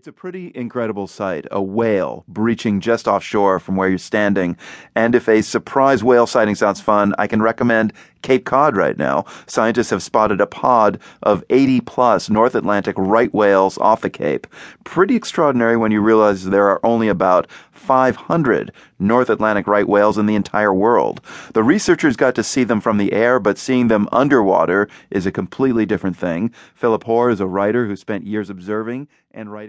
It's a pretty incredible sight, a whale breaching just offshore from where you're standing. And if a surprise whale sighting sounds fun, I can recommend Cape Cod right now. Scientists have spotted a pod of 80 plus North Atlantic right whales off the Cape. Pretty extraordinary when you realize there are only about 500 North Atlantic right whales in the entire world. The researchers got to see them from the air, but seeing them underwater is a completely different thing. Philip Hoare is a writer who spent years observing and writing.